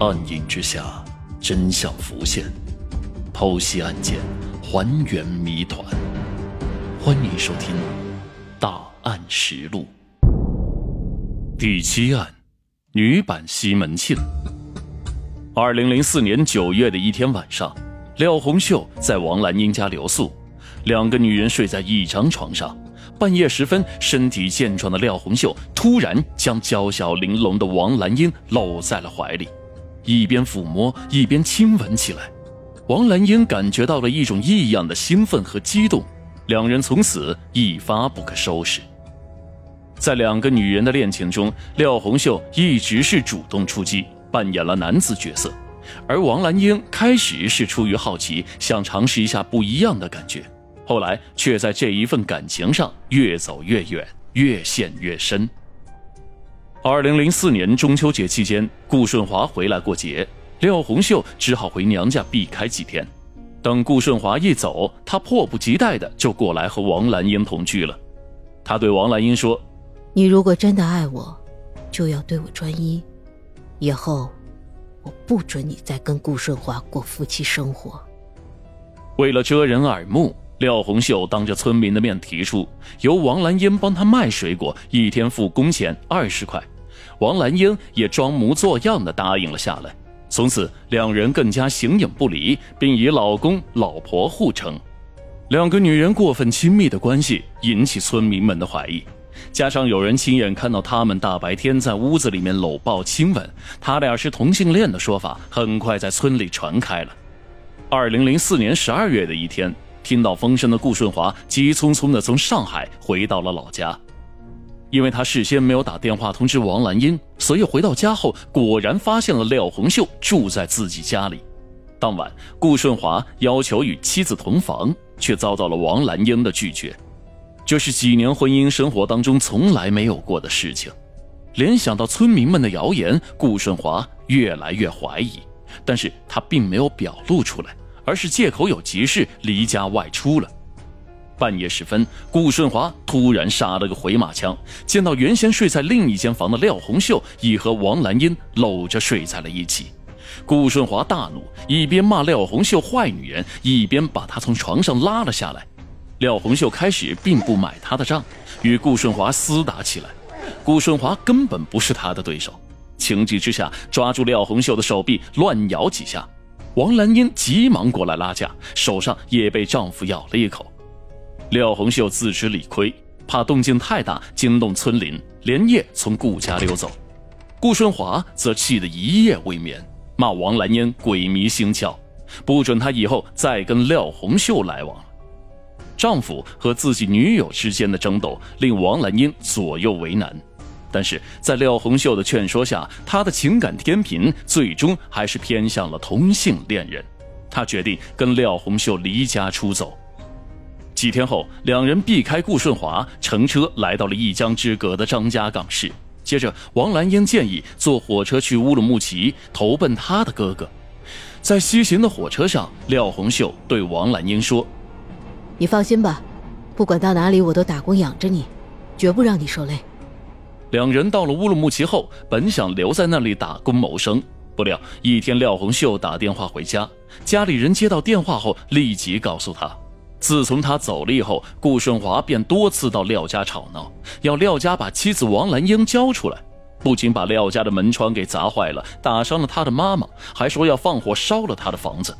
暗影之下，真相浮现，剖析案件，还原谜团。欢迎收听《大案实录》第七案：女版西门庆。二零零四年九月的一天晚上，廖红秀在王兰英家留宿，两个女人睡在一张床上。半夜时分，身体健壮的廖红秀突然将娇小玲珑的王兰英搂在了怀里。一边抚摸一边亲吻起来，王兰英感觉到了一种异样的兴奋和激动，两人从此一发不可收拾。在两个女人的恋情中，廖红秀一直是主动出击，扮演了男子角色，而王兰英开始是出于好奇，想尝试一下不一样的感觉，后来却在这一份感情上越走越远，越陷越深。二零零四年中秋节期间，顾顺华回来过节，廖红秀只好回娘家避开几天。等顾顺华一走，他迫不及待的就过来和王兰英同居了。他对王兰英说：“你如果真的爱我，就要对我专一。以后，我不准你再跟顾顺华过夫妻生活。”为了遮人耳目，廖红秀当着村民的面提出，由王兰英帮他卖水果，一天付工钱二十块。王兰英也装模作样的答应了下来，从此两人更加形影不离，并以老公老婆互称。两个女人过分亲密的关系引起村民们的怀疑，加上有人亲眼看到他们大白天在屋子里面搂抱亲吻，他俩是同性恋的说法很快在村里传开了。二零零四年十二月的一天，听到风声的顾顺华急匆匆的从上海回到了老家。因为他事先没有打电话通知王兰英，所以回到家后果然发现了廖红秀住在自己家里。当晚，顾顺华要求与妻子同房，却遭到了王兰英的拒绝。这是几年婚姻生活当中从来没有过的事情。联想到村民们的谣言，顾顺华越来越怀疑，但是他并没有表露出来，而是借口有急事离家外出了。半夜时分，顾顺华突然杀了个回马枪，见到原先睡在另一间房的廖红秀已和王兰英搂着睡在了一起。顾顺华大怒，一边骂廖红秀坏女人，一边把她从床上拉了下来。廖红秀开始并不买他的账，与顾顺华厮打起来。顾顺华根本不是他的对手，情急之下抓住廖红秀的手臂乱咬几下。王兰英急忙过来拉架，手上也被丈夫咬了一口。廖红秀自知理亏，怕动静太大惊动村邻，连夜从顾家溜走。顾顺华则气得一夜未眠，骂王兰英鬼迷心窍，不准她以后再跟廖红秀来往。丈夫和自己女友之间的争斗令王兰英左右为难，但是在廖红秀的劝说下，她的情感天平最终还是偏向了同性恋人。她决定跟廖红秀离家出走。几天后，两人避开顾顺华，乘车来到了一江之隔的张家港市。接着，王兰英建议坐火车去乌鲁木齐，投奔他的哥哥。在西行的火车上，廖红秀对王兰英说：“你放心吧，不管到哪里，我都打工养着你，绝不让你受累。”两人到了乌鲁木齐后，本想留在那里打工谋生，不料一天，廖红秀打电话回家，家里人接到电话后，立即告诉他。自从他走了以后，顾顺华便多次到廖家吵闹，要廖家把妻子王兰英交出来。不仅把廖家的门窗给砸坏了，打伤了他的妈妈，还说要放火烧了他的房子。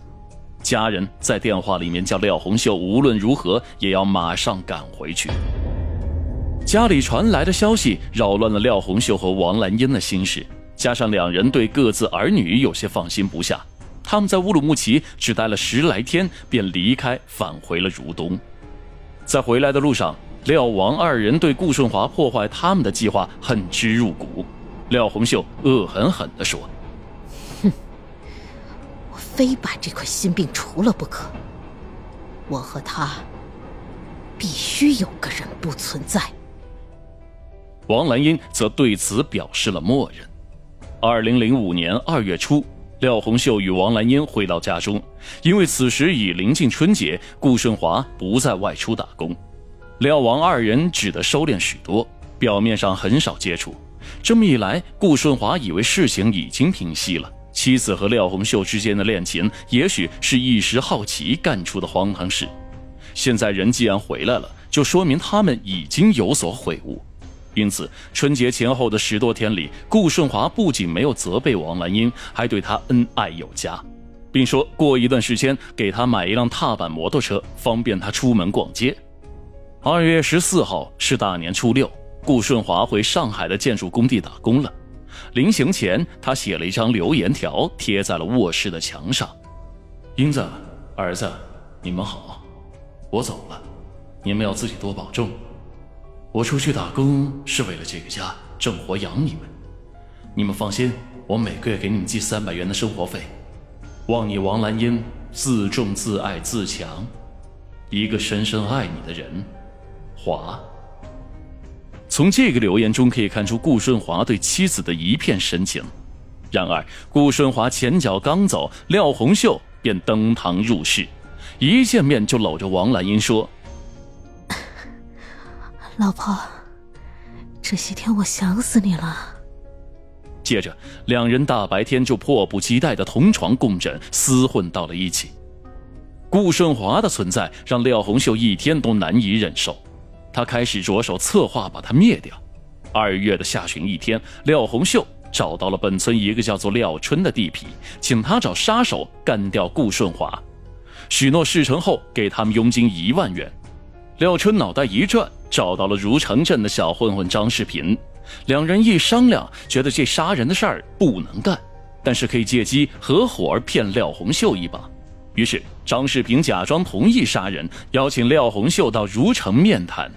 家人在电话里面叫廖红秀无论如何也要马上赶回去。家里传来的消息扰乱了廖红秀和王兰英的心事，加上两人对各自儿女有些放心不下。他们在乌鲁木齐只待了十来天，便离开，返回了如东。在回来的路上，廖王二人对顾顺华破坏他们的计划恨之入骨。廖红秀恶狠狠地说：“哼，我非把这块心病除了不可。我和他必须有个人不存在。”王兰英则对此表示了默认。二零零五年二月初。廖红秀与王兰英回到家中，因为此时已临近春节，顾顺华不再外出打工，廖王二人只得收敛许多，表面上很少接触。这么一来，顾顺华以为事情已经平息了，妻子和廖红秀之间的恋情，也许是一时好奇干出的荒唐事。现在人既然回来了，就说明他们已经有所悔悟。因此，春节前后的十多天里，顾顺华不仅没有责备王兰英，还对她恩爱有加，并说过一段时间给她买一辆踏板摩托车，方便她出门逛街。二月十四号是大年初六，顾顺华回上海的建筑工地打工了。临行前，他写了一张留言条，贴在了卧室的墙上：“英子，儿子，你们好，我走了，你们要自己多保重。我出去打工是为了这个家挣活养你们，你们放心，我每个月给你们寄三百元的生活费。望你王兰英自重自爱自强，一个深深爱你的人，华。”从这个留言中可以看出顾顺华对妻子的一片深情。然而，顾顺华前脚刚走，廖红秀便登堂入室，一见面就搂着王兰英说：“老婆，这些天我想死你了。”接着，两人大白天就迫不及待的同床共枕，厮混到了一起。顾顺华的存在让廖红秀一天都难以忍受。他开始着手策划把他灭掉。二月的下旬一天，廖红秀找到了本村一个叫做廖春的地痞，请他找杀手干掉顾顺华，许诺事成后给他们佣金一万元。廖春脑袋一转，找到了如城镇的小混混张世平。两人一商量，觉得这杀人的事儿不能干，但是可以借机合伙骗廖红秀一把。于是张世平假装同意杀人，邀请廖红秀到如城面谈。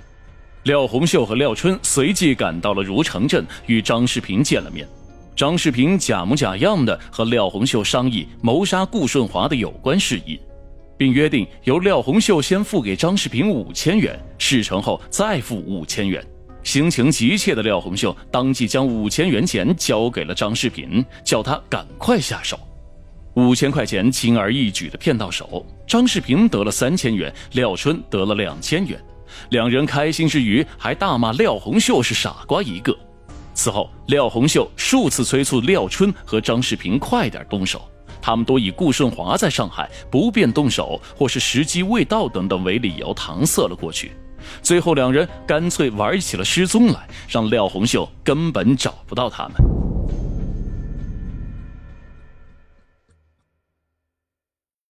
廖红秀和廖春随即赶到了如城镇，与张世平见了面。张世平假模假样的和廖红秀商议谋杀顾顺华的有关事宜，并约定由廖红秀先付给张世平五千元，事成后再付五千元。心情急切的廖红秀当即将五千元钱交给了张世平，叫他赶快下手。五千块钱轻而易举的骗到手，张世平得了三千元，廖春得了两千元。两人开心之余，还大骂廖红秀是傻瓜一个。此后，廖红秀数次催促廖春和张世平快点动手，他们都以顾顺华在上海不便动手，或是时机未到等等为理由搪塞了过去。最后，两人干脆玩起了失踪来，让廖红秀根本找不到他们。